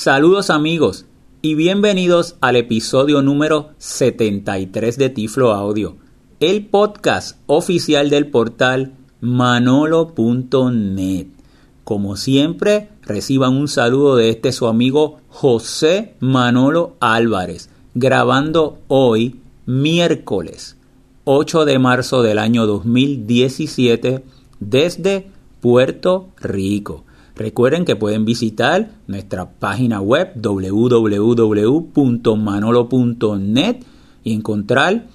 Saludos amigos y bienvenidos al episodio número 73 de Tiflo Audio, el podcast oficial del portal manolo.net. Como siempre, reciban un saludo de este su amigo José Manolo Álvarez, grabando hoy miércoles 8 de marzo del año 2017 desde Puerto Rico. Recuerden que pueden visitar nuestra página web www.manolo.net y encontrar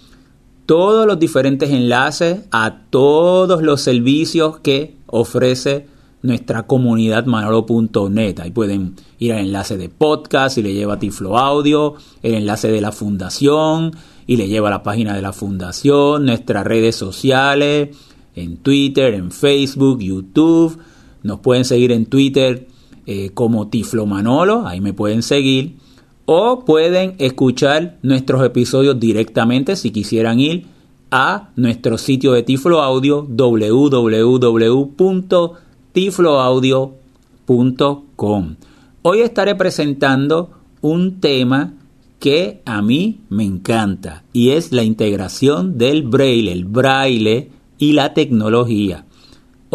todos los diferentes enlaces a todos los servicios que ofrece nuestra comunidad manolo.net. Ahí pueden ir al enlace de podcast y le lleva a Tiflo Audio, el enlace de la fundación y le lleva a la página de la fundación, nuestras redes sociales, en Twitter, en Facebook, YouTube nos pueden seguir en Twitter eh, como Tiflo Manolo, ahí me pueden seguir. O pueden escuchar nuestros episodios directamente si quisieran ir a nuestro sitio de Tiflo Audio www.tifloaudio.com. Hoy estaré presentando un tema que a mí me encanta y es la integración del braille, el braille y la tecnología.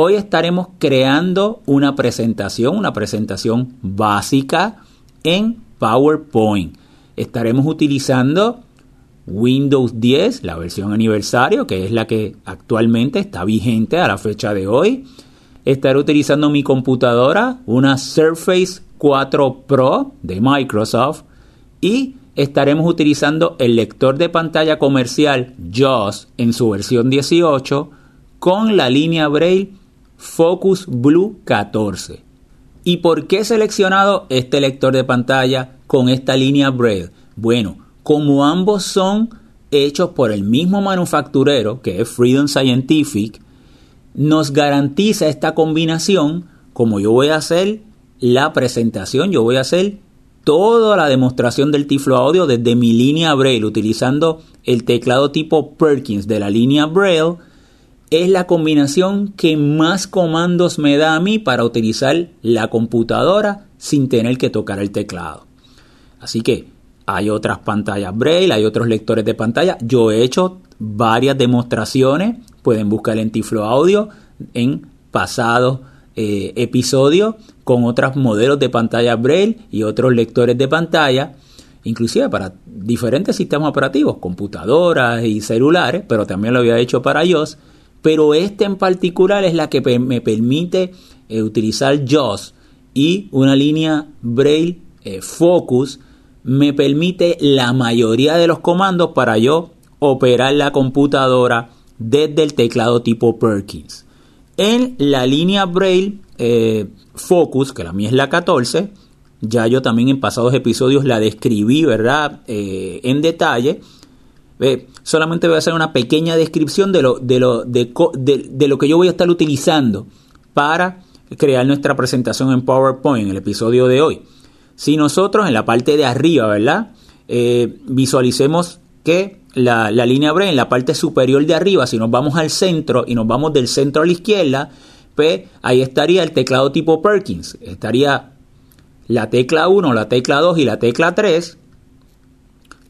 Hoy estaremos creando una presentación, una presentación básica en PowerPoint. Estaremos utilizando Windows 10, la versión aniversario, que es la que actualmente está vigente a la fecha de hoy. Estaré utilizando mi computadora, una Surface 4 Pro de Microsoft y estaremos utilizando el lector de pantalla comercial JAWS en su versión 18 con la línea Braille Focus Blue 14. ¿Y por qué he seleccionado este lector de pantalla con esta línea Braille? Bueno, como ambos son hechos por el mismo manufacturero, que es Freedom Scientific, nos garantiza esta combinación, como yo voy a hacer la presentación, yo voy a hacer toda la demostración del Tiflo Audio desde mi línea Braille, utilizando el teclado tipo Perkins de la línea Braille, es la combinación que más comandos me da a mí para utilizar la computadora sin tener que tocar el teclado. Así que hay otras pantallas Braille, hay otros lectores de pantalla. Yo he hecho varias demostraciones, pueden buscar en Tiflo Audio en pasados eh, episodios con otros modelos de pantalla Braille y otros lectores de pantalla, inclusive para diferentes sistemas operativos, computadoras y celulares, pero también lo había hecho para iOS pero esta en particular es la que me permite eh, utilizar JAWS y una línea Braille eh, Focus me permite la mayoría de los comandos para yo operar la computadora desde el teclado tipo Perkins. En la línea Braille eh, Focus, que la mía es la 14, ya yo también en pasados episodios la describí, ¿verdad? en detalle solamente voy a hacer una pequeña descripción de lo, de, lo, de, lo que yo voy a estar utilizando para crear nuestra presentación en PowerPoint en el episodio de hoy. Si nosotros en la parte de arriba, ¿verdad? Eh, visualicemos que la, línea Braille en la parte superior de arriba, si nos vamos al centro y nos vamos del centro a la izquierda, pues ahí estaría el teclado tipo Perkins. Estaría la tecla 1, la tecla 2 y la tecla 3.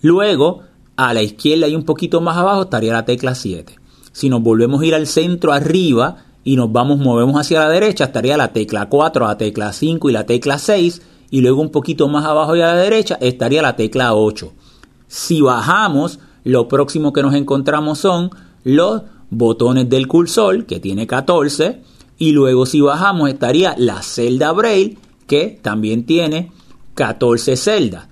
Luego a la izquierda y un poquito más abajo estaría la tecla 7. Si nos volvemos a ir al centro arriba y nos vamos, movemos hacia la derecha, estaría la tecla 4, la tecla 5 y la tecla 6. Y luego un poquito más abajo y a la derecha estaría la tecla 8. Si bajamos, lo próximo que nos encontramos son los botones del cursor, que tiene 14. Y luego si bajamos estaría la celda Braille, que también tiene 14 celdas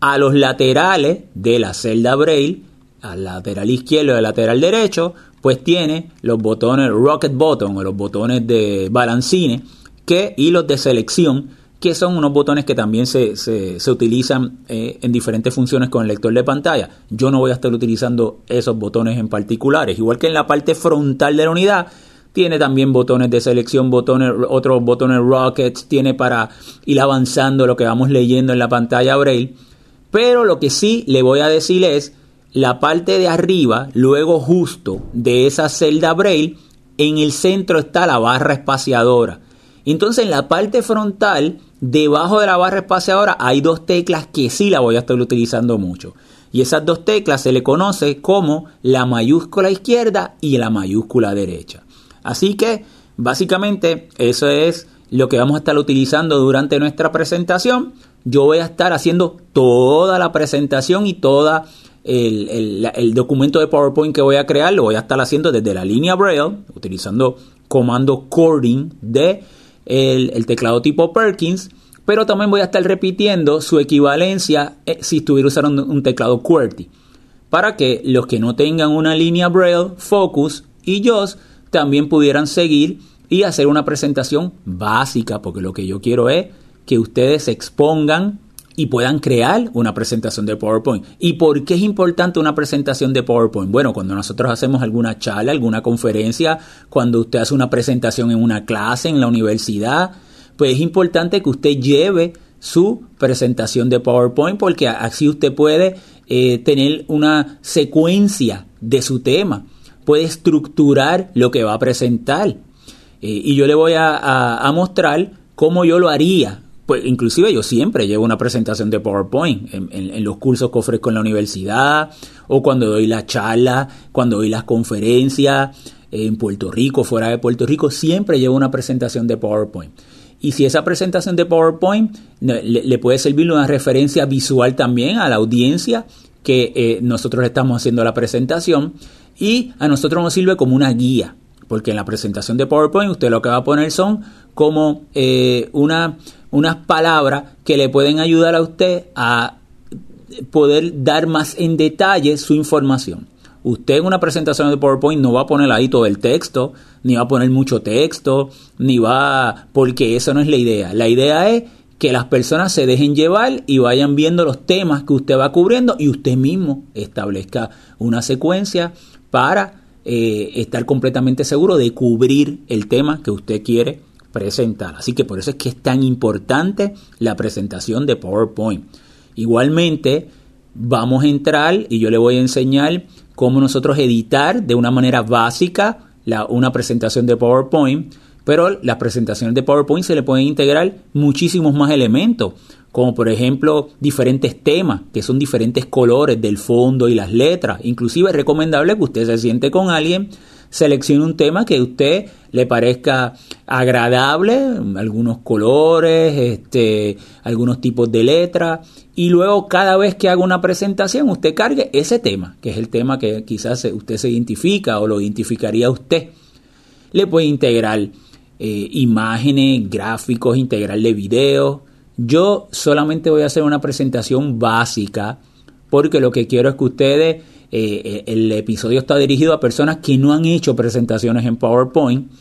a los laterales de la celda Braille, al lateral izquierdo y al lateral derecho, pues tiene los botones Rocket Button o los botones de balancine que, y los de selección, que son unos botones que también se, se, utilizan eh, en diferentes funciones con el lector de pantalla. Yo no voy a estar utilizando esos botones en particulares. Igual que en la parte frontal de la unidad, tiene también botones de selección, botones, otros botones rockets, tiene para ir avanzando lo que vamos leyendo en la pantalla Braille pero lo que sí le voy a decir es la parte de arriba, luego justo de esa celda Braille, en el centro está la barra espaciadora. Entonces en la parte frontal debajo de la barra espaciadora hay dos teclas que sí la voy a estar utilizando mucho. Y esas dos teclas se le conoce como la mayúscula izquierda y la mayúscula derecha. Así que básicamente eso es lo que vamos a estar utilizando durante nuestra presentación. Yo voy a estar haciendo toda la presentación y toda el, documento de PowerPoint que voy a crear lo voy a estar haciendo desde la línea Braille, utilizando comando cording de el, teclado tipo Perkins, pero también voy a estar repitiendo su equivalencia eh, si estuviera usando un, teclado QWERTY, para que los que no tengan una línea Braille, Focus y JOS también pudieran seguir y hacer una presentación básica, porque lo que yo quiero es que ustedes expongan y puedan crear una presentación de PowerPoint. ¿Y por qué es importante una presentación de PowerPoint? Bueno, cuando nosotros hacemos alguna charla, alguna conferencia, cuando usted hace una presentación en una clase, en la universidad, pues es importante que usted lleve su presentación de PowerPoint porque así usted puede eh, tener una secuencia de su tema, puede estructurar lo que va a presentar. Eh, y yo le voy a mostrar cómo yo lo haría pues inclusive yo siempre llevo una presentación de PowerPoint en, los cursos que ofrezco en la universidad o cuando doy la charla, cuando doy las conferencias en Puerto Rico, fuera de Puerto Rico, siempre llevo una presentación de PowerPoint. Y si esa presentación de PowerPoint le, puede servir una referencia visual también a la audiencia que eh, nosotros estamos haciendo la presentación y a nosotros nos sirve como una guía, porque en la presentación de PowerPoint usted lo que va a poner son como eh, una unas palabras que le pueden ayudar a usted a poder dar más en detalle su información. Usted en una presentación de PowerPoint no va a poner ahí todo el texto, ni va a poner mucho texto, ni va, porque eso no es la idea. La idea es que las personas se dejen llevar y vayan viendo los temas que usted va cubriendo y usted mismo establezca una secuencia para eh, estar completamente seguro de cubrir el tema que usted quiere presentar. Así que por eso es que es tan importante la presentación de PowerPoint. Igualmente, vamos a entrar y yo le voy a enseñar cómo nosotros editar de una manera básica la, una presentación de PowerPoint, pero las presentaciones de PowerPoint se le pueden integrar muchísimos más elementos, como por ejemplo diferentes temas, que son diferentes colores del fondo y las letras. Inclusive es recomendable que usted se siente con alguien seleccione un tema que a usted le parezca agradable, algunos colores, este, algunos tipos de letras, y luego cada vez que haga una presentación usted cargue ese tema, que es el tema que quizás usted se identifica o lo identificaría usted. Le puede integrar eh, imágenes, gráficos, integrarle videos. Yo solamente voy a hacer una presentación básica porque lo que quiero es que ustedes eh, eh, el episodio está dirigido a personas que no han hecho presentaciones en PowerPoint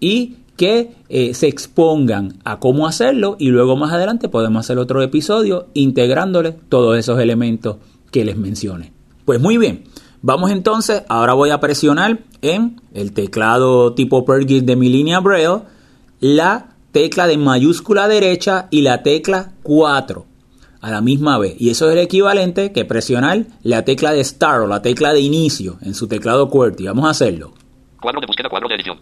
y que se expongan a cómo hacerlo y luego más adelante podemos hacer otro episodio integrándole todos esos elementos que les mencioné. Pues muy bien, vamos entonces, ahora voy a presionar en el teclado tipo Perkins de mi línea Braille la tecla de mayúscula derecha y la tecla 4 a la misma vez. Y eso es el equivalente que presionar la tecla de Start o la tecla de inicio en su teclado QWERTY. Vamos a hacerlo. Cuadro de búsqueda, cuadro de edición.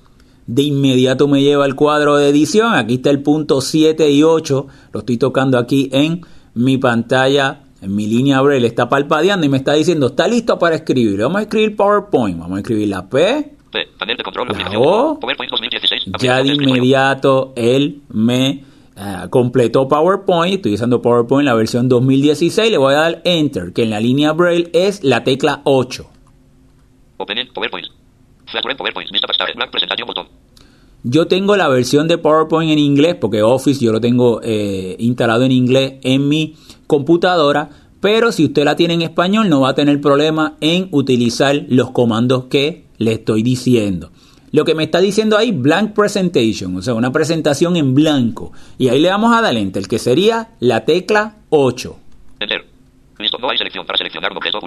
De inmediato me lleva al cuadro de edición. Aquí está el punto 7 y 8. Lo estoy tocando aquí en mi pantalla, en mi línea Braille. Está palpadeando y me está diciendo, está listo para escribir. Vamos a escribir PowerPoint. Vamos a escribir la P. P panel de control, la O. PowerPoint 2016. Ya de inmediato él me Ah, completó PowerPoint, estoy usando PowerPoint la versión 2016, le voy a dar Enter, que en la línea Braille es la tecla 8. Yo tengo la versión de PowerPoint en inglés, porque Office yo lo tengo eh, instalado en inglés en mi computadora, pero si usted la tiene en español no va a tener problema en utilizar los comandos que le estoy diciendo. Lo que me está diciendo ahí, blank presentation, o sea, una presentación en blanco. Y ahí le vamos a dar enter, que sería la tecla 8. Listo, no hay selección para seleccionar objeto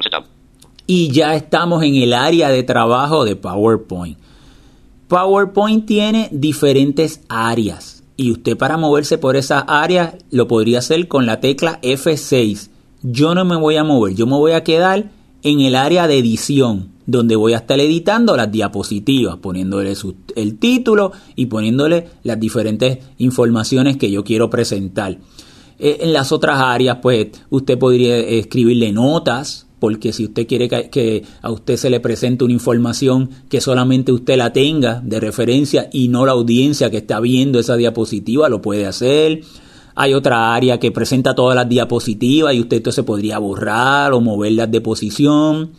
Y ya estamos en el área de trabajo de PowerPoint. PowerPoint tiene diferentes áreas. Y usted para moverse por esas áreas lo podría hacer con la tecla F6. Yo no me voy a mover, yo me voy a quedar en el área de edición donde voy a estar editando las diapositivas, poniéndole su- el título y poniéndole las diferentes informaciones que yo quiero presentar. Eh, en las otras áreas, pues usted podría escribirle notas, porque si usted quiere que, a usted se le presente una información que solamente usted la tenga de referencia y no la audiencia que está viendo esa diapositiva, lo puede hacer. Hay otra área que presenta todas las diapositivas y usted entonces podría borrar o moverlas de posición.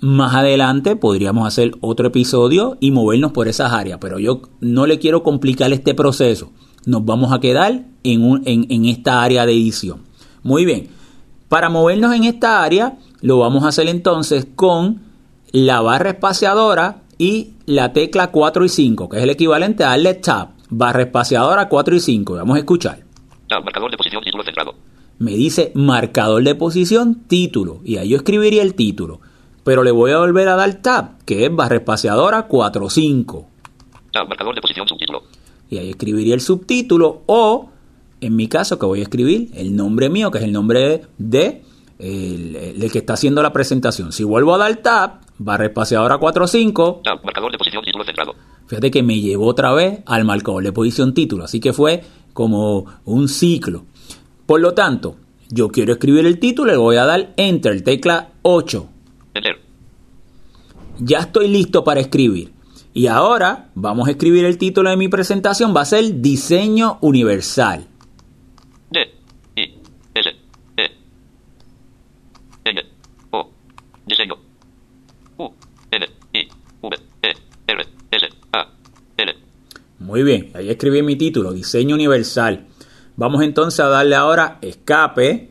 Más adelante podríamos hacer otro episodio y movernos por esas áreas, pero yo no le quiero complicar este proceso. Nos vamos a quedar en, en esta área de edición. Muy bien, para movernos en esta área lo vamos a hacer entonces con la barra espaciadora y la tecla 4 y 5, que es el equivalente a darle tab, barra espaciadora 4 y 5. Vamos a escuchar. Tab, marcador de posición, título centrado. Me dice marcador de posición, título, y ahí yo escribiría el título. Pero le voy a volver a dar tab, que es barra espaciadora 4 5. Tab, marcador de posición, subtítulo. Y ahí escribiría el subtítulo o, en mi caso, que voy a escribir el nombre mío, que es el nombre de el, el que está haciendo la presentación. Si vuelvo a dar tab, barra espaciadora 4 5, Tab, marcador de posición, título centrado. Fíjate que me llevó otra vez al marcador de posición título, así que fue como un ciclo. Por lo tanto, yo quiero escribir el título, le voy a dar Enter, tecla 8. Enter. Ya estoy listo para escribir. Y ahora vamos a escribir el título de mi presentación, va a ser Diseño Universal. D, I, S, E, N, O, diseño. U, N, I, V, E, R, S, A, L. Muy bien, ahí escribí mi título, Diseño Universal. Vamos entonces a darle ahora escape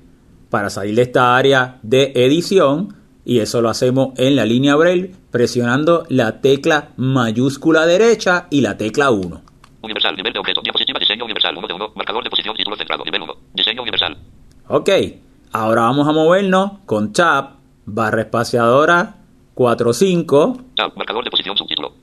para salir de esta área de edición y eso lo hacemos en la línea Braille presionando la tecla mayúscula derecha y la tecla 1. Universal, nivel de objeto, diapositiva, diseño universal, 1 de 1, marcador de posición, título centrado, nivel 1, diseño universal. Ok, ahora vamos a movernos con Tab, barra espaciadora 45. Tab, marcador de posición, subtítulo.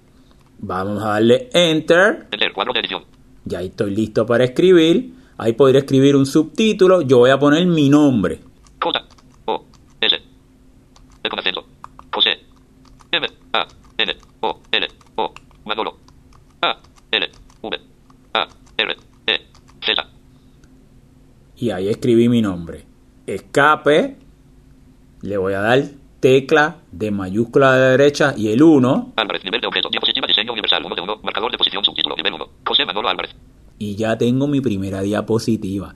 Vamos a darle Enter. Enter, cuadro de edición. Ya ahí estoy listo para escribir. Ahí podría escribir un subtítulo. Yo voy a poner mi nombre. J, O, S. E con acento. José. M, A, N, O, L, O, Manolo. A, L, V, A, R, E, Z. Y ahí escribí mi nombre. Escape. Le voy a dar tecla de mayúscula de derecha y el 1. Álvarez, nivel de objeto, diapositiva, diseño universal, 1 de 1, marcador de posición, subtítulo, nivel 1. José Manolo Álvarez. Y ya tengo mi primera diapositiva.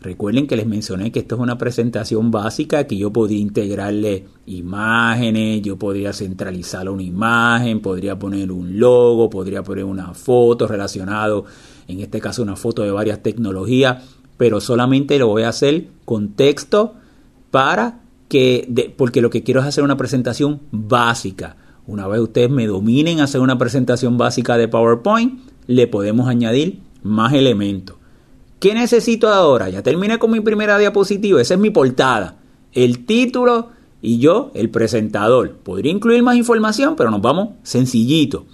Recuerden que les mencioné que esto es una presentación básica que yo podía integrarle imágenes, yo podría centralizar una imagen, podría poner un logo, podría poner una foto relacionado, en este caso una foto de varias tecnologías, pero solamente lo voy a hacer con texto para que, porque lo que quiero es hacer una presentación básica. Una vez ustedes me dominen hacer una presentación básica de PowerPoint, le podemos añadir más elementos. ¿Qué necesito ahora? Ya terminé con mi primera diapositiva, esa es mi portada, el título y yo, el presentador. Podría incluir más información, pero nos vamos sencillito.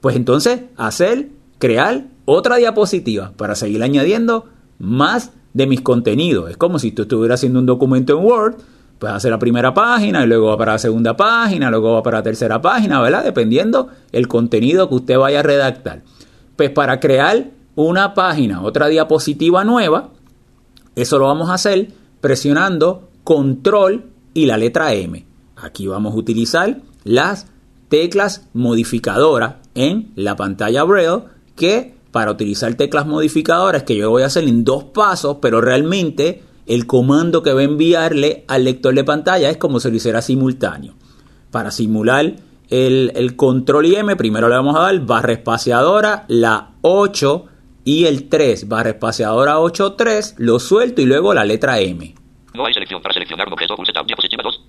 Pues entonces, hacer, crear otra diapositiva para seguir añadiendo más de mis contenidos. Es como si tú estuvieras haciendo un documento en Word, pues hacer la primera página y luego va para la segunda página, luego va para la tercera página, ¿verdad? Dependiendo el contenido que usted vaya a redactar. Pues para crear una página, otra diapositiva nueva, eso lo vamos a hacer presionando control y la letra M. Aquí vamos a utilizar las teclas modificadoras en la pantalla Braille que para utilizar teclas modificadoras que yo voy a hacer en dos pasos, pero realmente el comando que va a enviarle al lector de pantalla es como si lo hiciera simultáneo. Para simular el, el control y M, primero le vamos a dar barra espaciadora, la 8 y el 3, barra espaciadora 8, 3, lo suelto y luego la letra M. No hay selección para seleccionar objeto, pulse tab, diapositiva 2.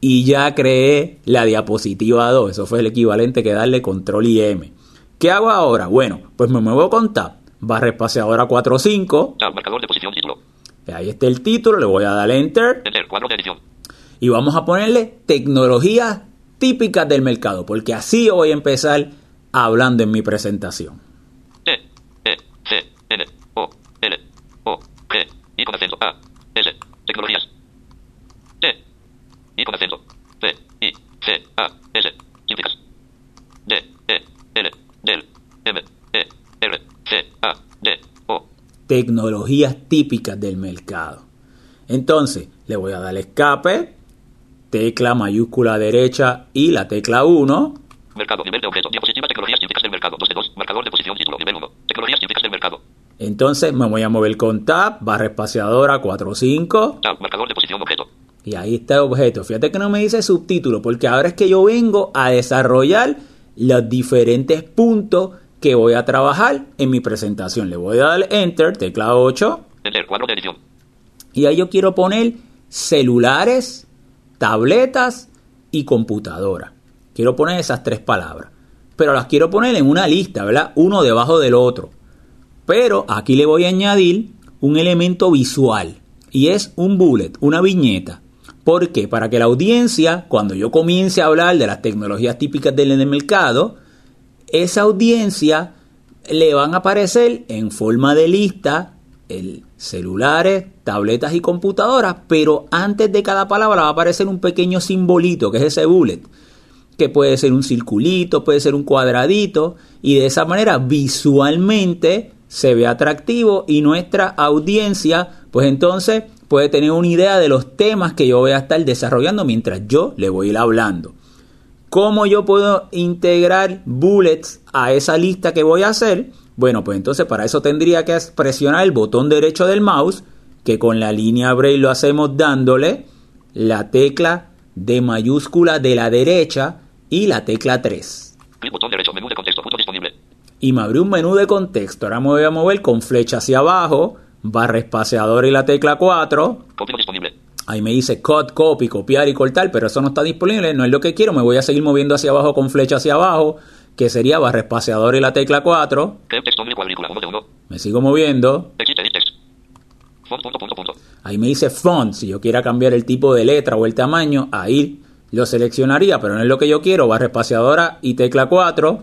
Y ya creé la diapositiva 2, eso fue el equivalente que darle control y M. ¿Qué hago ahora? Bueno, pues me muevo con tab, barra espaciadora 4, 5, Tab, marcador de posición, título. ahí está el título, le voy a dar enter Enter, cuadro de edición. y vamos a ponerle tecnologías típicas del mercado, porque así voy a empezar hablando en mi presentación. T, E, C, N, O, L, O, G, I con acento, A, S, tecnologías. T, I con acento, C, I, C, A, tecnologías típicas del mercado. Entonces, le voy a dar escape, tecla mayúscula derecha y la tecla 1. Mercado, nivel de objeto, diapositiva, tecnologías científicas del mercado, 2 de 2, marcador de posición, título, nivel 1, tecnologías científicas del mercado. Entonces me voy a mover con tab, barra espaciadora 45. Tab, marcador de posición, objeto. Y ahí está el objeto. Fíjate que no me dice subtítulo, porque ahora es que yo vengo a desarrollar los diferentes puntos que voy a trabajar en mi presentación. Le voy a dar Enter, tecla 8. Enter, cuadro de edición. Y ahí yo quiero poner celulares, tabletas y computadora. Quiero poner esas tres palabras. Pero las quiero poner en una lista, ¿verdad? Uno debajo del otro. Pero aquí le voy a añadir un elemento visual. Y es un bullet, una viñeta. ¿Por qué? Para que la audiencia, cuando yo comience a hablar de las tecnologías típicas del mercado, esa audiencia le van a aparecer en forma de lista el celulares, tabletas y computadoras, pero antes de cada palabra va a aparecer un pequeño simbolito, que es ese bullet, que puede ser un circulito, puede ser un cuadradito, y de esa manera visualmente se ve atractivo y nuestra audiencia, pues entonces puede tener una idea de los temas que yo voy a estar desarrollando mientras yo le voy a ir hablando. ¿Cómo yo puedo integrar bullets a esa lista que voy a hacer? Bueno, pues entonces para eso tendría que presionar el botón derecho del mouse, que con la línea Braille lo hacemos dándole la tecla de mayúscula de la derecha y la tecla 3. Clic botón derecho, menú de contexto, punto disponible. Y me abrió un menú de contexto. Ahora me voy a mover con flecha hacia abajo, barra espaciadora y la tecla 4. Copio disponible. Ahí me dice cut, copy, copiar y cortar, pero eso no está disponible, no es lo que quiero. Me voy a seguir moviendo hacia abajo con flecha hacia abajo, que sería barra espaciadora y la tecla 4. Crear texto, mil cuadrícula, uno de uno. Me sigo moviendo. Ahí me dice font, si yo quiera cambiar el tipo de letra o el tamaño, ahí lo seleccionaría, pero no es lo que yo quiero, barra espaciadora y tecla 4.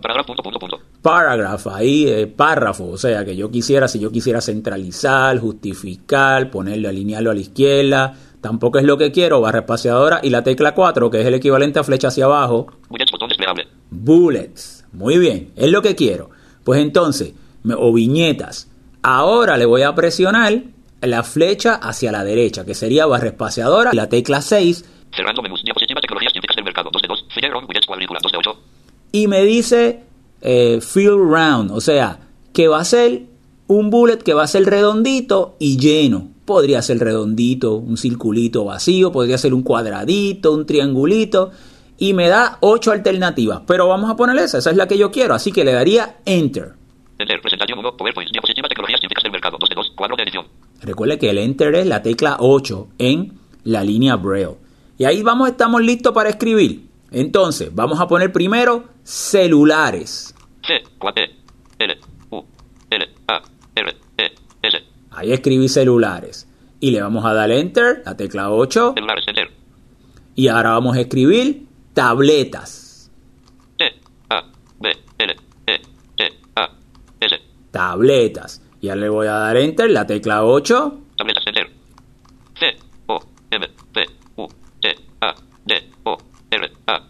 Paragraph, ahí eh, párrafo, o sea que yo quisiera, si yo quisiera centralizar, justificar, ponerlo, alinearlo a la izquierda, tampoco es lo que quiero, barra espaciadora y la tecla 4, que es el equivalente a flecha hacia abajo, Bullets, botón desplegable. bullets, muy bien, es lo que quiero. Pues entonces, me- o viñetas, ahora le voy a presionar la flecha hacia la derecha, que sería barra espaciadora y la tecla 6, Cerrando menús, diapositiva, tecnologías científicas del mercado, 2 de 2. Figueroa, bullets, cuadrícula, 2 de 8. y me dice eh, fill round, o sea, que va a ser un bullet que va a ser redondito y lleno. Podría ser redondito, un circulito vacío, podría ser un cuadradito, un triangulito. Y me da ocho alternativas, pero vamos a poner esa, esa es la que yo quiero, así que le daría enter. Enter, presentación 1, PowerPoint, diapositiva, tecnologías científicas del mercado, 2 de 2. Cuadro de edición. Recuerde que el enter es la tecla 8 en la línea Braille. Y ahí vamos, estamos listos para escribir. Entonces, vamos a poner primero celulares. C, 4, E, L, U, L, A. Ahí escribí celulares. Y le vamos a dar enter, la tecla 8. Celulares, enter. Y ahora vamos a escribir tabletas. T, A, B, L, E, A. Tabletas. Y ahora le voy a dar enter, la tecla 8. Tabletas, enter. C, O, M, P, U, T, A, D, O, R, A.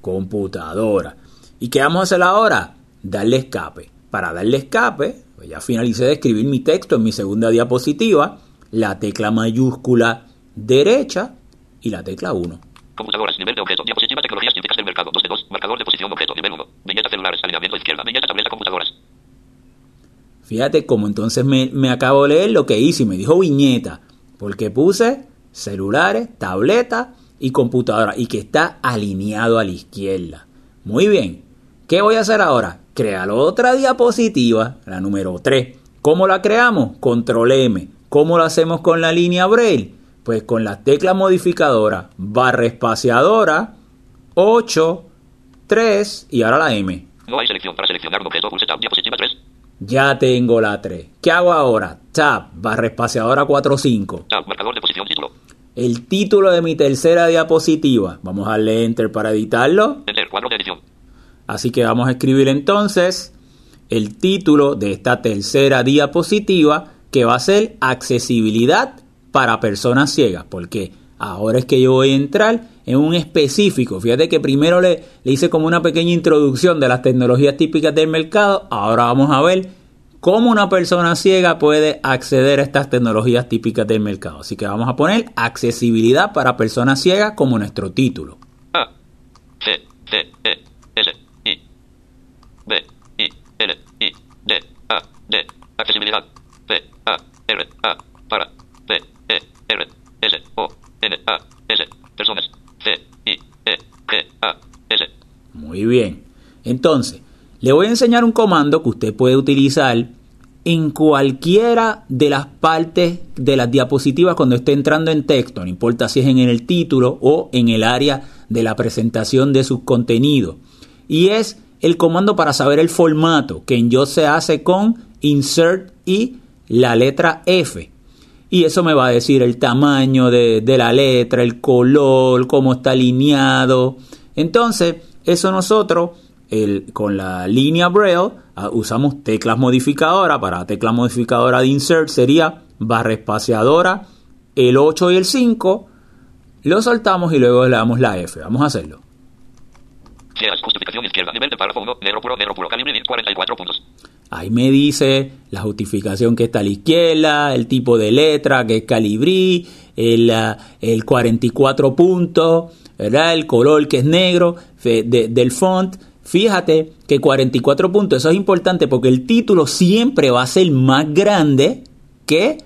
Computadora. ¿Y qué vamos a hacer ahora? Darle escape. Para darle escape, ya finalicé de escribir mi texto en mi segunda diapositiva. La tecla mayúscula derecha y la tecla 1. Computadoras, nivel de objeto, diapositiva, tecnologías científicas del mercado, 2 de 2, marcador de posición, objeto, nivel 1, viñeta celulares, alineamiento izquierda, viñeta tableta, computadoras. Fíjate cómo entonces me, me acabo de leer lo que hice y me dijo viñeta, porque puse celulares, tableta y computadora y que está alineado a la izquierda. Muy bien, ¿qué voy a hacer ahora? Crear otra diapositiva, la número 3. ¿Cómo la creamos? Control M. ¿Cómo lo hacemos con la línea Braille? Pues con las teclas modificadoras, barra espaciadora, 8, 3 y ahora la M. No hay selección para seleccionar un objeto, pulse tab, diapositiva 3, Ya tengo la 3. ¿Qué hago ahora? Tab, barra espaciadora 45. tab, marcador de posición, título, El título de mi tercera diapositiva. Vamos a darle enter para editarlo. enter, cuadro de edición, Así que vamos a escribir entonces el título de esta tercera diapositiva que va a ser accesibilidad para personas ciegas. Porque ahora es que yo voy a entrar en un específico. Fíjate que primero le, le hice como una pequeña introducción de las tecnologías típicas del mercado. Ahora vamos a ver cómo una persona ciega puede acceder a estas tecnologías típicas del mercado. Así que vamos a poner accesibilidad para personas ciegas como nuestro título. A. C. C. E. L. I. D. A. D. Accesibilidad. C. A. R. A. Para. C. E. R. S. O. N. A. S. Personas. C. I. E. G. A. S. Muy bien. Entonces, le voy a enseñar un comando que usted puede utilizar en cualquiera de las partes de las diapositivas cuando esté entrando en texto, no importa si es en el título o en el área de la presentación de sus contenidos. Y es el comando para saber el formato, que en yo se hace con insert y la letra F. Y eso me va a decir el tamaño de, la letra, el color, cómo está alineado. Entonces, eso nosotros con la línea Braille ah, usamos teclas modificadoras. Para tecla modificadora de insert sería barra espaciadora, el 8 y el 5. Lo soltamos y luego le damos la F. Vamos a hacerlo. Justificación izquierda. Nivel de párrafo 1. Negro puro. Negro puro. Calibre 1044 puntos. Ahí me dice la justificación que está a la izquierda, el tipo de letra que es calibrí, el, el 44 puntos, ¿verdad? el color que es negro del font. Fíjate que 44 puntos, eso es importante porque el título siempre va a ser más grande que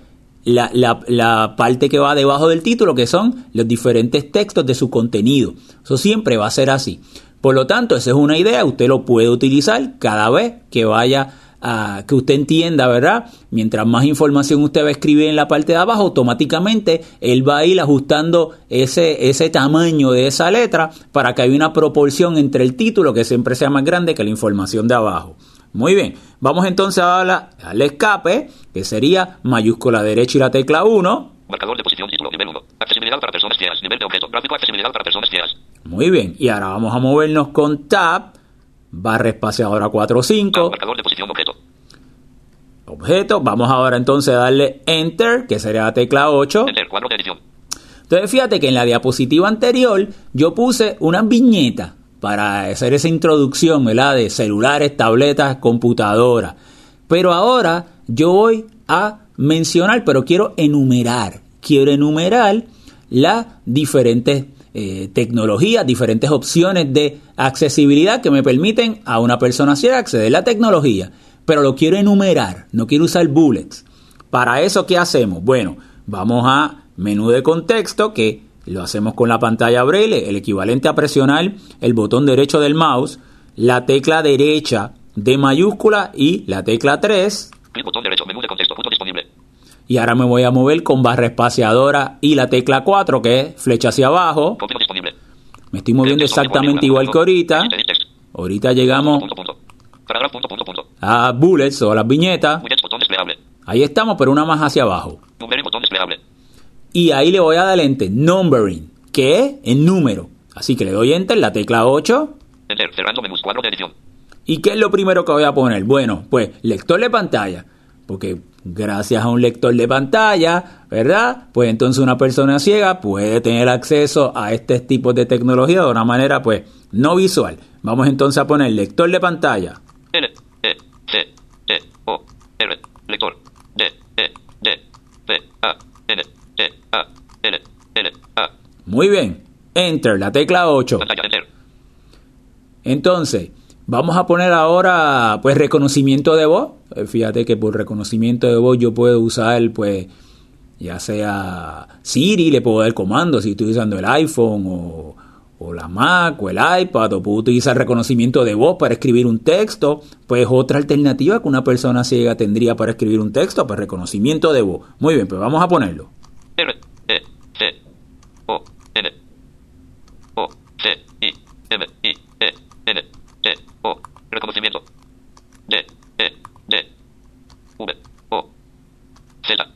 la- la parte que va debajo del título, que son los diferentes textos de su contenido. Eso siempre va a ser así. Por lo tanto, esa es una idea, usted lo puede utilizar cada vez que vaya a que usted entienda, ¿verdad? Mientras más información usted va a escribir en la parte de abajo, automáticamente él va a ir ajustando ese, ese tamaño de esa letra para que haya una proporción entre el título, que siempre sea más grande que la información de abajo. Muy bien, vamos entonces a la- al escape, que sería mayúscula derecha y la tecla 1. Marcador de posición. Título. Nivel 1. Accesibilidad para personas ciegas. Nivel de objeto. Gráfico. Accesibilidad para personas ciegas. Muy bien, y ahora vamos a movernos con Tab, barra espaciadora 4 o 5, Marcador de posición. Objeto. objeto. Vamos ahora entonces a darle Enter, que sería la tecla 8. Enter. Cuadro de edición. Entonces fíjate que en la diapositiva anterior yo puse una viñeta para hacer esa introducción, ¿verdad? De celulares, tabletas, computadoras. Pero ahora yo voy a mencionar, pero quiero enumerar. Quiero enumerar las diferentes eh, tecnologías, diferentes opciones de accesibilidad que me permiten a una persona acceder a la tecnología. Pero lo quiero enumerar, no quiero usar bullets. Para eso, ¿qué hacemos? Bueno, vamos a menú de contexto, que lo hacemos con la pantalla braille, el equivalente a presionar el botón derecho del mouse, la tecla derecha de mayúscula y la tecla 3. Clic botón derecho. Menú de contexto. Y ahora me voy a mover con barra espaciadora y la tecla 4, que es flecha hacia abajo. Me estoy moviendo exactamente igual que ahorita. Edit text. Ahorita llegamos a bullets o a las viñetas. Ahí estamos, pero una más hacia abajo. Y ahí le voy a dar enter numbering, que es el número. Así que le doy enter, la tecla 8. Enter. Cerrando menús. Cuadro de edición. ¿Y qué es lo primero que voy a poner? Bueno, pues lector de pantalla. Porque gracias a un lector de pantalla, ¿verdad? Pues entonces una persona ciega puede tener acceso a este tipo de tecnología de una manera, pues, no visual. Vamos entonces a poner lector de pantalla. L. E. C. O. R. Lector. D. E. D. C. A. N. A. L. L. A. Muy bien. Enter, la tecla 8. Pantalla. Enter. Entonces, vamos a poner ahora pues reconocimiento de voz. Eh, Fíjate que por reconocimiento de voz yo puedo usar pues ya sea Siri, le puedo dar comando si estoy usando el iPhone o, o la Mac o el iPad o puedo utilizar reconocimiento de voz para escribir un texto. Pues otra alternativa que una persona ciega tendría para escribir un texto, pues reconocimiento de voz. Muy bien, pues vamos a ponerlo. Reconocimiento. D. E. D. V. O. Z.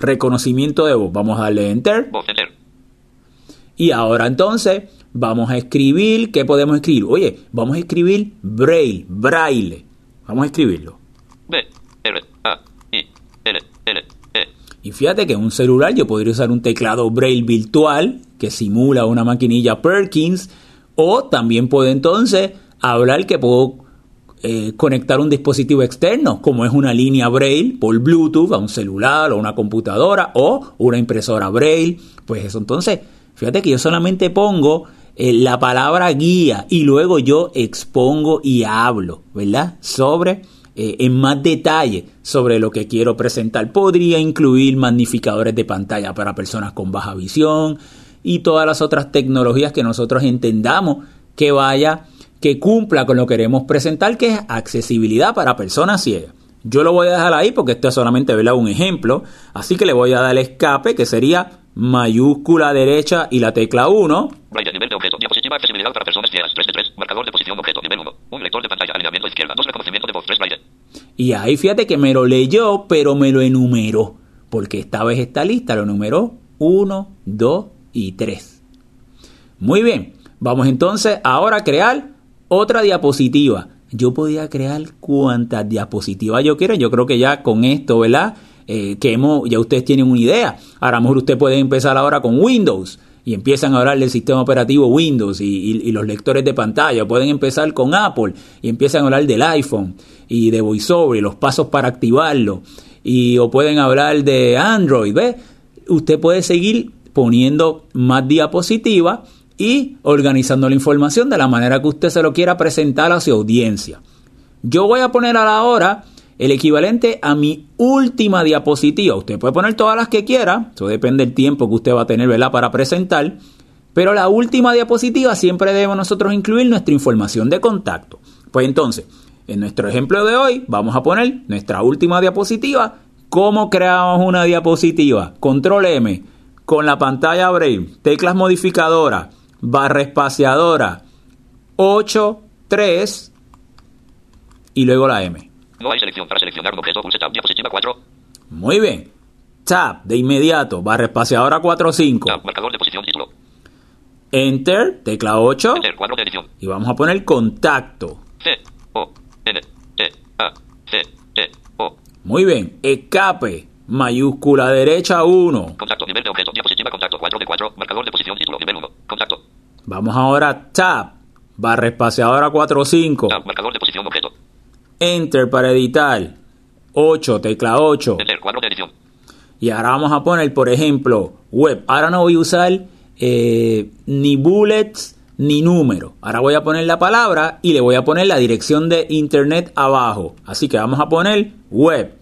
Reconocimiento de voz. Vamos a darle enter. Voz. Enter. Y ahora entonces vamos a escribir, ¿qué podemos escribir? Oye, vamos a escribir braille, braille. Vamos a escribirlo. B. R. A. I. L. L. E. Y fíjate que en un celular yo podría usar un teclado braille virtual que simula una maquinilla Perkins o también puedo entonces hablar que puedo eh, conectar un dispositivo externo, como es una línea Braille por Bluetooth a un celular o una computadora o una impresora Braille. Pues eso, entonces, fíjate que yo solamente pongo eh, la palabra guía y luego yo expongo y hablo, ¿verdad? Sobre eh, en más detalle sobre lo que quiero presentar. Podría incluir magnificadores de pantalla para personas con baja visión y todas las otras tecnologías que nosotros entendamos que vaya, que cumpla con lo que queremos presentar, que es accesibilidad para personas ciegas. Yo lo voy a dejar ahí porque esto es solamente un ejemplo, así que le voy a dar el escape que sería mayúscula derecha y la tecla 1. Braille, nivel de objeto. Diapositiva accesibilidad para personas ciegas. 3 de 3. Marcador de posición objeto. Nivel 1. Un lector de pantalla. Alineamiento izquierda. 2 reconocimiento de voz. 3 Braille. Y ahí fíjate que me lo leyó, pero me lo enumeró. Porque esta vez esta lista lo enumeró 1, 2 y 3. Muy bien. Vamos entonces ahora a crear otra diapositiva. Yo podía crear cuantas diapositivas yo quiera. Yo creo que ya con esto, ¿verdad? Eh, que hemos, ya ustedes tienen una idea. A lo mejor usted puede empezar ahora con Windows y empiezan a hablar del sistema operativo Windows y, los lectores de pantalla. Pueden empezar con Apple y empiezan a hablar del iPhone y de VoiceOver y los pasos para activarlo. Y, o pueden hablar de Android. ¿ve? Usted puede seguir poniendo más diapositivas y organizando la información de la manera que usted se lo quiera presentar a su audiencia. Yo voy a poner a la hora el equivalente a mi última diapositiva. Usted puede poner todas las que quiera, eso depende del tiempo que usted va a tener para presentar, pero la última diapositiva siempre debemos nosotros incluir nuestra información de contacto. Pues entonces, en nuestro ejemplo de hoy vamos a poner nuestra última diapositiva. ¿Cómo creamos una diapositiva? Control M, con la pantalla Braille, teclas modificadoras, barra espaciadora, 8, 3 y luego la M. No hay selección. Para seleccionar un objeto, pulse Tab. Diapositiva 4. Muy bien. Tab de inmediato. Barra espaciadora 4 5. Tab. Marcador de posición. Título. Enter. Tecla 8. Enter. Cuadro de edición. Y vamos a poner contacto. C. O. N. E. A. C. E. O. Muy bien. Escape. Mayúscula derecha 1. Contacto. Nivel de objeto. Diapositiva contacto 4 de 4. Marcador de posición. Título. Nivel 1. Contacto. Vamos ahora a Tab. Barra espaciadora 4 5. Tab. Marcador de posición. Objeto. Enter para editar. 8, tecla 8. Enter, cuadro de edición. Y ahora vamos a poner, por ejemplo, web. Ahora no voy a usar eh, ni bullets ni número. Ahora voy a poner la palabra y le voy a poner la dirección de internet abajo. Así que vamos a poner web.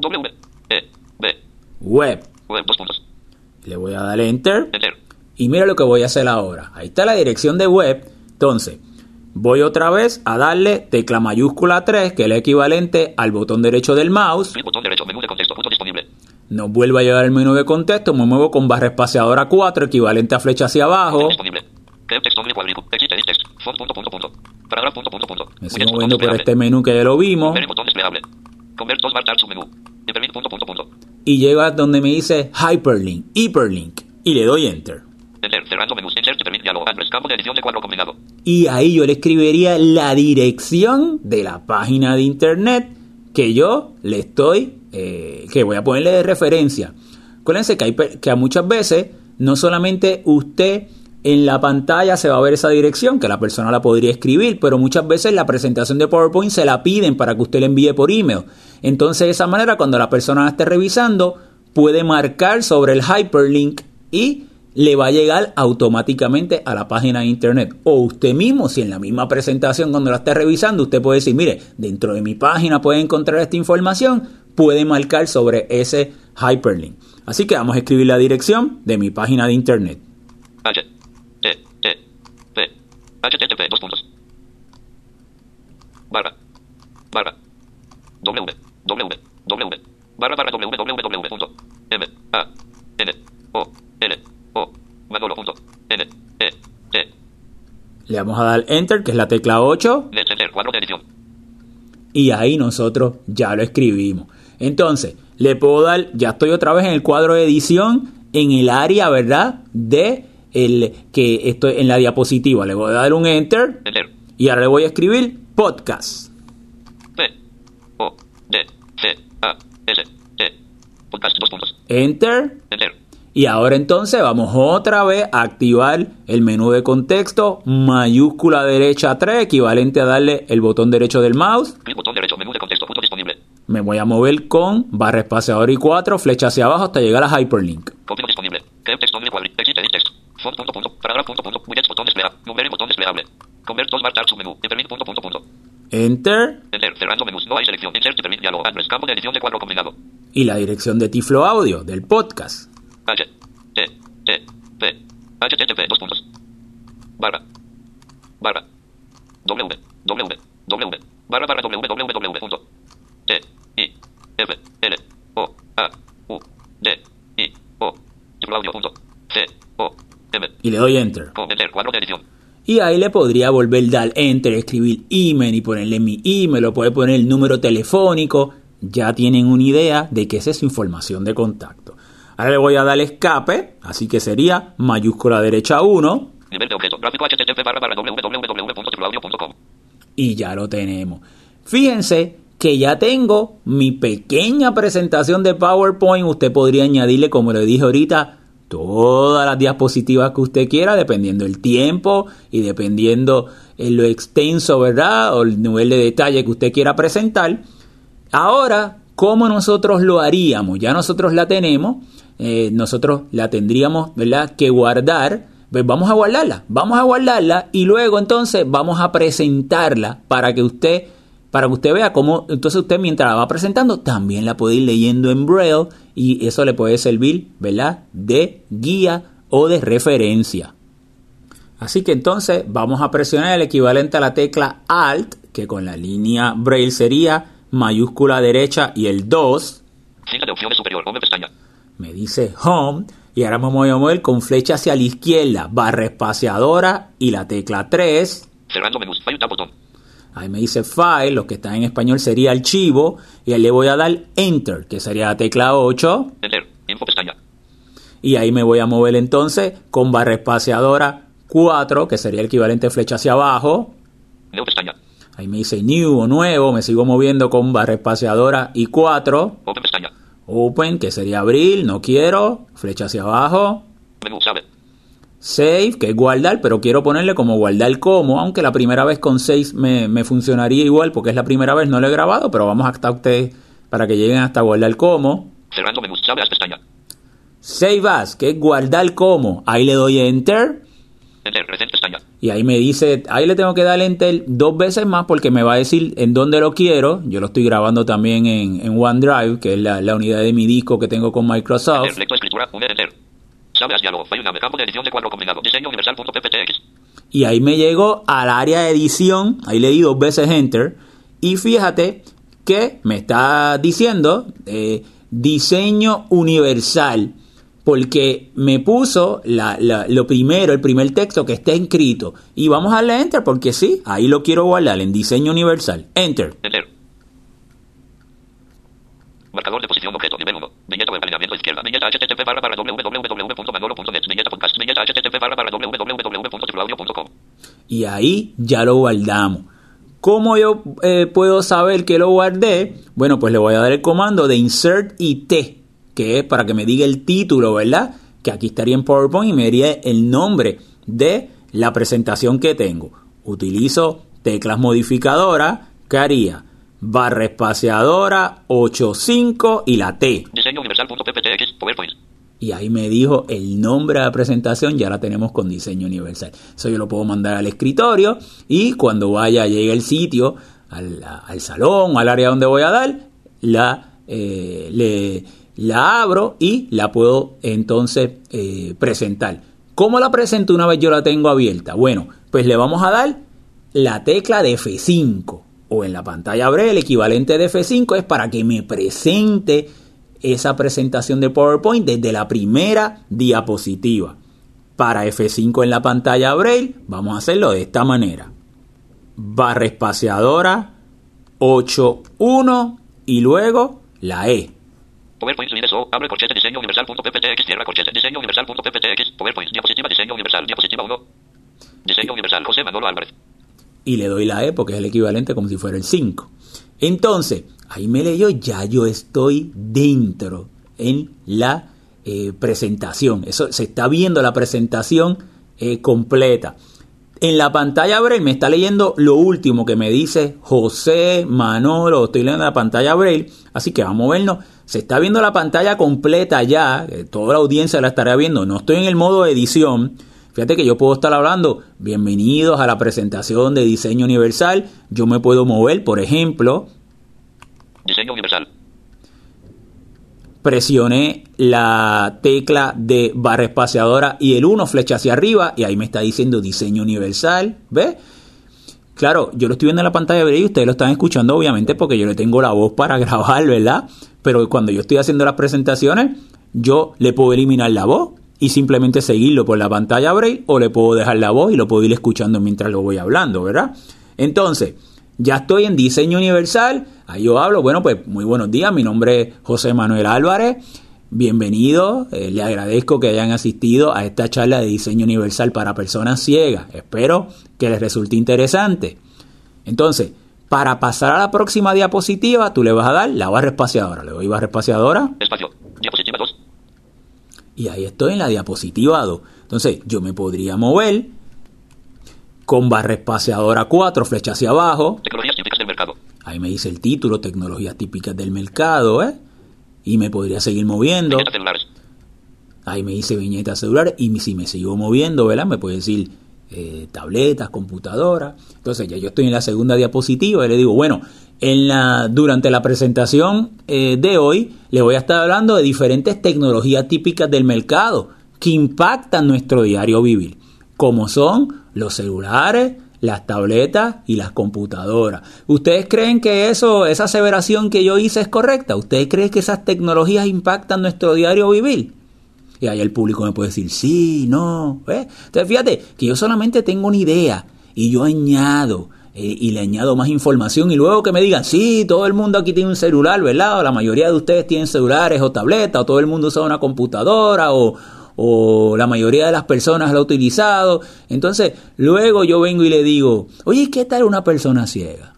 W, E, B. Web. Web, dos puntos. Le voy a dar enter. Y mira lo que voy a hacer ahora. Ahí está la dirección de web. Entonces, Voy otra vez a darle tecla mayúscula 3, que es el equivalente al botón derecho del mouse. botón derecho, menú de contexto, punto disponible. Nos vuelve a llegar el menú de contexto, me muevo con barra espaciadora 4, equivalente a flecha hacia abajo. Me estoy moviendo por este menú que ya lo vimos. Y llega donde me dice Hyperlink, Hyperlink, y le doy Enter. Y ahí yo le escribiría la dirección de la página de internet que yo le estoy, eh, que voy a ponerle de referencia. Acuérdense que, hay, que a muchas veces no solamente usted en la pantalla se va a ver esa dirección, que la persona la podría escribir, pero muchas veces la presentación de PowerPoint se la piden para que usted le envíe por email. Entonces de esa manera cuando la persona la esté revisando puede marcar sobre el hyperlink y le va a llegar automáticamente a la página de internet. O usted mismo, si en la misma presentación cuando la esté revisando, usted puede decir, mire, dentro de mi página puede encontrar esta información, puede marcar sobre ese hyperlink. Así que vamos a escribir la dirección de mi página de internet. H, E, E, P, HTTP, dos puntos. Barra, barra, W, W, W, barra, barra, W, W, punto, M, A, N, O, L, e, Le vamos a dar Enter, que es la tecla 8. Y ahí nosotros ya lo escribimos. Entonces, le puedo dar, ya estoy otra vez en el cuadro de edición, en el área, ¿verdad? De el que estoy en la diapositiva. Le voy a dar un enter, y ahora le voy a escribir podcast. Enter. Y ahora entonces vamos otra vez a activar el menú de contexto, mayúscula derecha 3, equivalente a darle el botón derecho del mouse. Botón derecho, menú de contexto, punto disponible. Me voy a mover con barra espaciadora y 4, flecha hacia abajo hasta llegar a Hyperlink. Disponible. Texto. Existe Font punto punto. Paragraph punto punto. Widgets botón desplegable. Numbering botón desplegable. Convert dos bar submenú. Interlink punto punto punto. Enter Enter. Cerrando menús. No hay selección. Insert permit diálogo. Address. Campo de edición de cuadro combinado. y la dirección de Tiflo Audio del podcast. H. E. E. P. HTTP. Dos puntos. Barra. Barra. W. W. W. Barra barra W. W. W. Punto. T. I. F. L. O. A. U. D. I. O. Título audio. Punto. C. Y le doy Enter. Y ahí le podría volver dar Enter, escribir email y ponerle mi email o puede poner el número telefónico. Ya tienen una idea de que esa es su información de contacto. Ahora le voy a dar escape, así que sería mayúscula derecha 1 Nivel de objeto. Gráfico HTTP barra barra www.títuloaudio.com. y ya lo tenemos. Fíjense que ya tengo mi pequeña presentación de PowerPoint. Usted podría añadirle, como le dije ahorita, todas las diapositivas que usted quiera, dependiendo el tiempo y dependiendo en lo extenso, ¿verdad? O el nivel de detalle que usted quiera presentar. Ahora, ¿cómo nosotros lo haríamos? Ya nosotros la tenemos, eh, nosotros la tendríamos, ¿verdad? Que guardar. Pues vamos a guardarla, vamos a guardarla y luego entonces vamos a presentarla para que usted, para que usted vea cómo, entonces usted mientras la va presentando también la puede ir leyendo en braille y eso le puede servir, ¿verdad? De guía o de referencia. Así que entonces vamos a presionar el equivalente a la tecla Alt, que con la línea Braille sería mayúscula derecha y el 2. Fila de opciones superior. Home pestaña. Me dice Home y ahora me voy a mover con flecha hacia la izquierda, barra espaciadora y la tecla 3. Cerrando menús. File tab botón. Ahí me dice File, lo que está en español sería archivo y ahí le voy a dar Enter, que sería la tecla 8. Enter. Info pestaña. Y ahí me voy a mover entonces con barra espaciadora 4, que sería el equivalente a flecha hacia abajo. New pestaña. Ahí me dice New o nuevo, me sigo moviendo con barra espaciadora y 4. Open pestaña. Open, que sería abrir, no quiero, flecha hacia abajo. Menú. Save. Save, que es guardar, pero quiero ponerle como guardar como, aunque la primera vez con 6 me, me funcionaría igual, porque es la primera vez, no lo he grabado, pero vamos hasta ustedes para que lleguen hasta guardar como. Cerrando menús. Save as pestaña. Save as, que es guardar como. Ahí le doy Enter. Enter. Recent pestaña. Y ahí me dice, ahí le tengo que dar enter dos veces más porque me va a decir en dónde lo quiero. Yo lo estoy grabando también en, en OneDrive, que es la, la unidad de mi disco que tengo con Microsoft. Enter. Lecto escritura. Un enter. Save as diálogo. File name. Campo de edición de cuadro combinado. Diseño universal.pptx. Y ahí me llegó al área de edición, ahí le di dos veces enter. Y fíjate que me está diciendo eh, diseño universal. Porque me puso la- la- lo primero, el primer texto que está escrito. Y vamos a darle enter porque sí, ahí lo quiero guardar en diseño universal. Enter. Enter. Marcador de posición objeto nivel 1. Viñeta y ahí ya lo guardamos. ¿Cómo yo eh, puedo saber que lo guardé? Bueno, pues le voy a dar el comando de insert IT, que es para que me diga el título, ¿verdad? Que aquí estaría en PowerPoint y me diría el nombre de la presentación que tengo. Utilizo teclas modificadoras, que haría? Barra espaciadora 85 y la T. Diseño universal.pptx. PowerPoint. Y ahí me dijo el nombre de la presentación, ya la tenemos con diseño universal. Eso yo lo puedo mandar al escritorio y cuando vaya, llegue al sitio, al, al salón o al área donde voy a dar, la, eh, le- la abro y la puedo entonces eh, presentar. ¿Cómo la presento una vez yo la tengo abierta? Bueno, pues le vamos a dar la tecla de F5 o en la pantalla breve el equivalente de F5 es para que me presente esa presentación de PowerPoint desde la primera diapositiva. Para F5 en la pantalla Braille vamos a hacerlo de esta manera. Barra espaciadora 8.1 y luego la E. PowerPoint O. Abre corchete diseño universal.pptx. Cierra corchete diseño universal.pptx. PowerPoint. Diapositiva diseño universal. Diapositiva 1. Diseño universal. José Manolo Álvarez. Y le doy la E porque es el equivalente como si fuera el 5. Entonces, ahí me leyó, ya yo estoy dentro en la eh, presentación. Eso se está viendo la presentación eh, completa. En la pantalla Braille me está leyendo lo último que me dice José Manolo. Estoy leyendo la pantalla Braille. Así que vamos a movernos. Se está viendo la pantalla completa ya. Toda la audiencia la estará viendo. No estoy en el modo edición. Fíjate que yo puedo estar hablando, bienvenidos a la presentación de diseño universal. Yo me puedo mover, por ejemplo. Diseño universal. Presioné la tecla de barra espaciadora y el 1 flecha hacia arriba y ahí me está diciendo diseño universal. ¿Ves? Claro, yo lo estoy viendo en la pantalla de y ustedes lo están escuchando obviamente porque yo le tengo la voz para grabar, ¿verdad? Pero cuando yo estoy haciendo las presentaciones, yo le puedo eliminar la voz y simplemente seguirlo por la pantalla Braille o le puedo dejar la voz y lo puedo ir escuchando mientras lo voy hablando, ¿verdad? Entonces, ya estoy en diseño universal, ahí yo hablo, bueno, pues muy buenos días, mi nombre es José Manuel Álvarez, bienvenido, eh, le agradezco que hayan asistido a esta charla de diseño universal para personas ciegas, espero que les resulte interesante. Entonces, para pasar a la próxima diapositiva, tú le vas a dar la barra espaciadora, le doy barra espaciadora. Espacio. Diapositiva 2. Y ahí estoy en la diapositiva 2. Entonces yo me podría mover con barra espaciadora 4, flecha hacia abajo. Tecnologías típicas del mercado. Ahí me dice el título, tecnologías típicas del mercado, ¿eh? Y me podría seguir moviendo. Viñetas celulares. Ahí me dice viñeta celular y si me sigo moviendo, ¿verdad? Me puede decir eh, tabletas, computadoras. Entonces ya yo estoy en la segunda diapositiva y le digo, bueno, en la, durante la presentación eh, de hoy le voy a estar hablando de diferentes tecnologías típicas del mercado que impactan nuestro diario vivir, como son los celulares, las tabletas y las computadoras. ¿Ustedes creen que eso, esa aseveración que yo hice es correcta? ¿Ustedes creen que esas tecnologías impactan nuestro diario vivir? Y ahí el público me puede decir, sí, no. ¿eh? Entonces fíjate que yo solamente tengo una idea y yo añado eh, y le añado más información y luego que me digan, sí, todo el mundo aquí tiene un celular, ¿verdad? O la mayoría de ustedes tienen celulares o tabletas, o todo el mundo usa una computadora, o, o la mayoría de las personas lo ha utilizado. Entonces, luego yo vengo y le digo, oye, ¿qué tal una persona ciega?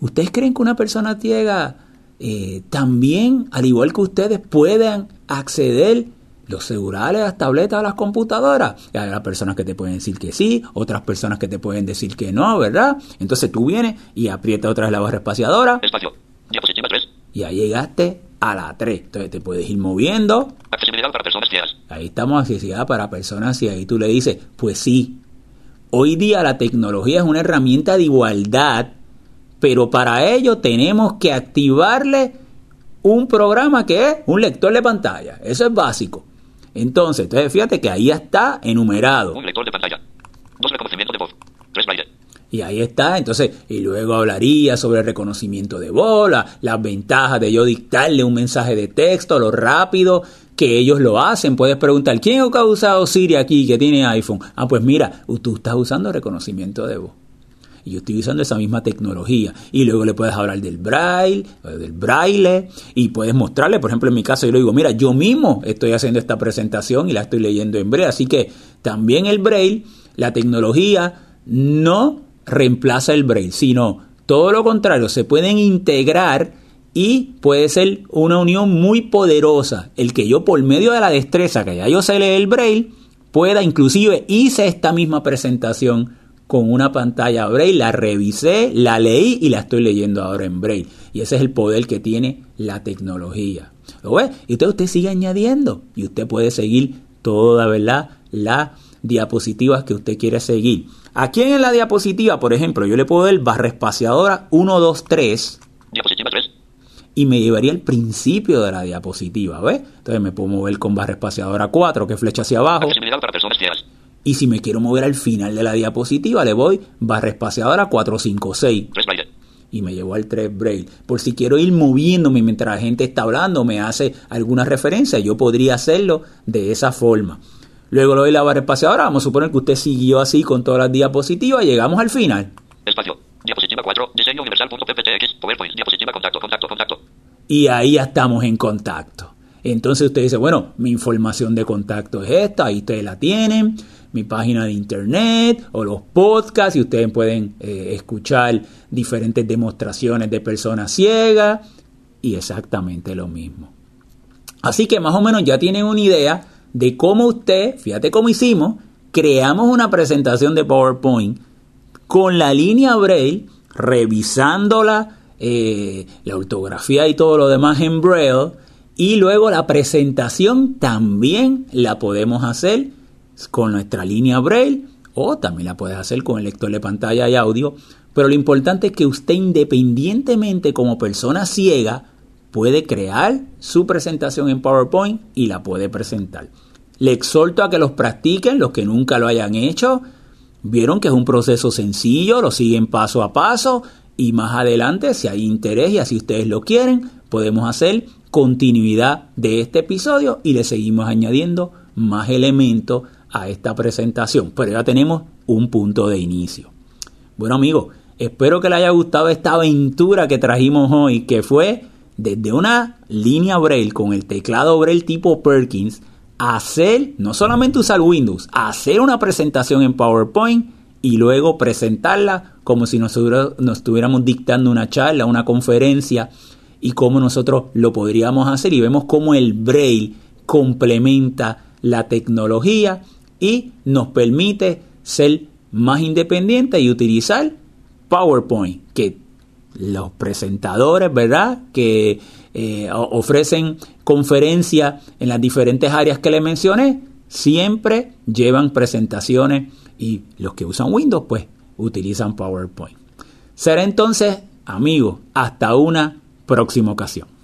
¿Ustedes creen que una persona ciega eh, también, al igual que ustedes, puedan acceder los celulares, las tabletas, las computadoras. Y hay personas que te pueden decir que sí, otras personas que te pueden decir que no, ¿verdad? Entonces tú vienes y aprietas otra vez la barra espaciadora. Espacio. Diapositiva 3. Y ahí llegaste a la 3. Entonces te puedes ir moviendo. Accesibilidad para personas ciegas. Ahí estamos, accesibilidad para personas y ahí tú le dices, pues sí, hoy día la tecnología es una herramienta de igualdad, pero para ello tenemos que activarle un programa que es un lector de pantalla. Eso es básico. Entonces, entonces fíjate que ahí está enumerado. Un lector de pantalla. Dos reconocimientos de voz. Tres braille. Y ahí está, entonces, y luego hablaría sobre el reconocimiento de bola, las ventajas de yo dictarle un mensaje de texto, lo rápido que ellos lo hacen. Puedes preguntar, ¿quién ha usado Siri aquí que tiene iPhone? Ah, pues mira, tú estás usando reconocimiento de voz. Y yo estoy usando esa misma tecnología. Y luego le puedes hablar del braille, del braille, y puedes mostrarle, por ejemplo, en mi caso, yo le digo, mira, yo mismo estoy haciendo esta presentación y la estoy leyendo en braille. Así que también el braille, la tecnología, no reemplaza el braille, sino todo lo contrario, se pueden integrar y puede ser una unión muy poderosa. El que yo por medio de la destreza que ya yo sé leer el braille, pueda inclusive hice esta misma presentación con una pantalla braille, la revisé, la leí y la estoy leyendo ahora en braille. Y ese es el poder que tiene la tecnología. ¿Lo ves? Y usted, usted sigue añadiendo y usted puede seguir toda, ¿verdad? Las diapositivas que usted quiere seguir. Aquí en la diapositiva, por ejemplo, yo le puedo dar barra espaciadora 1, 2, 3 Diapositiva 3. y me llevaría al principio de la diapositiva, ¿ves? Entonces me puedo mover con barra espaciadora 4, que flecha hacia abajo. Accesibilidad para personas ciegas. Y si me quiero mover al final de la diapositiva, le voy barra espaciadora 4, 5, 6 Tres braille. y me llevo al 3 braille. Por si quiero ir moviéndome mientras la gente está hablando, me hace alguna referencia, yo podría hacerlo de esa forma. Luego le doy la barra espaciadora, vamos a suponer que usted siguió así con todas las diapositivas llegamos al final. Espacio. Diapositiva 4. Diseño universal.pptx. PowerPoint. Diapositiva contacto, contacto, contacto. y ahí ya estamos en contacto. Entonces usted dice, bueno, mi información de contacto es esta, ahí ustedes la tienen, mi página de internet o los podcasts y ustedes pueden eh, escuchar diferentes demostraciones de personas ciegas y exactamente lo mismo. Así que más o menos ya tienen una idea de cómo usted, fíjate cómo hicimos, creamos una presentación de PowerPoint con la línea Braille, revisándola, eh, la ortografía y todo lo demás en Braille, y luego la presentación también la podemos hacer con nuestra línea Braille o también la puedes hacer con el lector de pantalla y audio. Pero lo importante es que usted independientemente como persona ciega puede crear su presentación en PowerPoint y la puede presentar. Le exhorto a que los practiquen, los que nunca lo hayan hecho. Vieron que es un proceso sencillo, lo siguen paso a paso y más adelante, si hay interés y así ustedes lo quieren, podemos hacer continuidad de este episodio y le seguimos añadiendo más elementos a esta presentación. Pero ya tenemos un punto de inicio. Bueno amigos, espero que les haya gustado esta aventura que trajimos hoy, que fue desde una línea Braille con el teclado Braille tipo Perkins, hacer, no solamente usar Windows, hacer una presentación en PowerPoint y luego presentarla como si nos, nos estuviéramos dictando una charla, una conferencia y cómo nosotros lo podríamos hacer y vemos cómo el Braille complementa la tecnología y nos permite ser más independientes y utilizar PowerPoint, que los presentadores, ¿verdad? Que eh, ofrecen conferencias en las diferentes áreas que le mencioné, siempre llevan presentaciones y los que usan Windows, pues utilizan PowerPoint. Será entonces, amigos, hasta una próxima ocasión.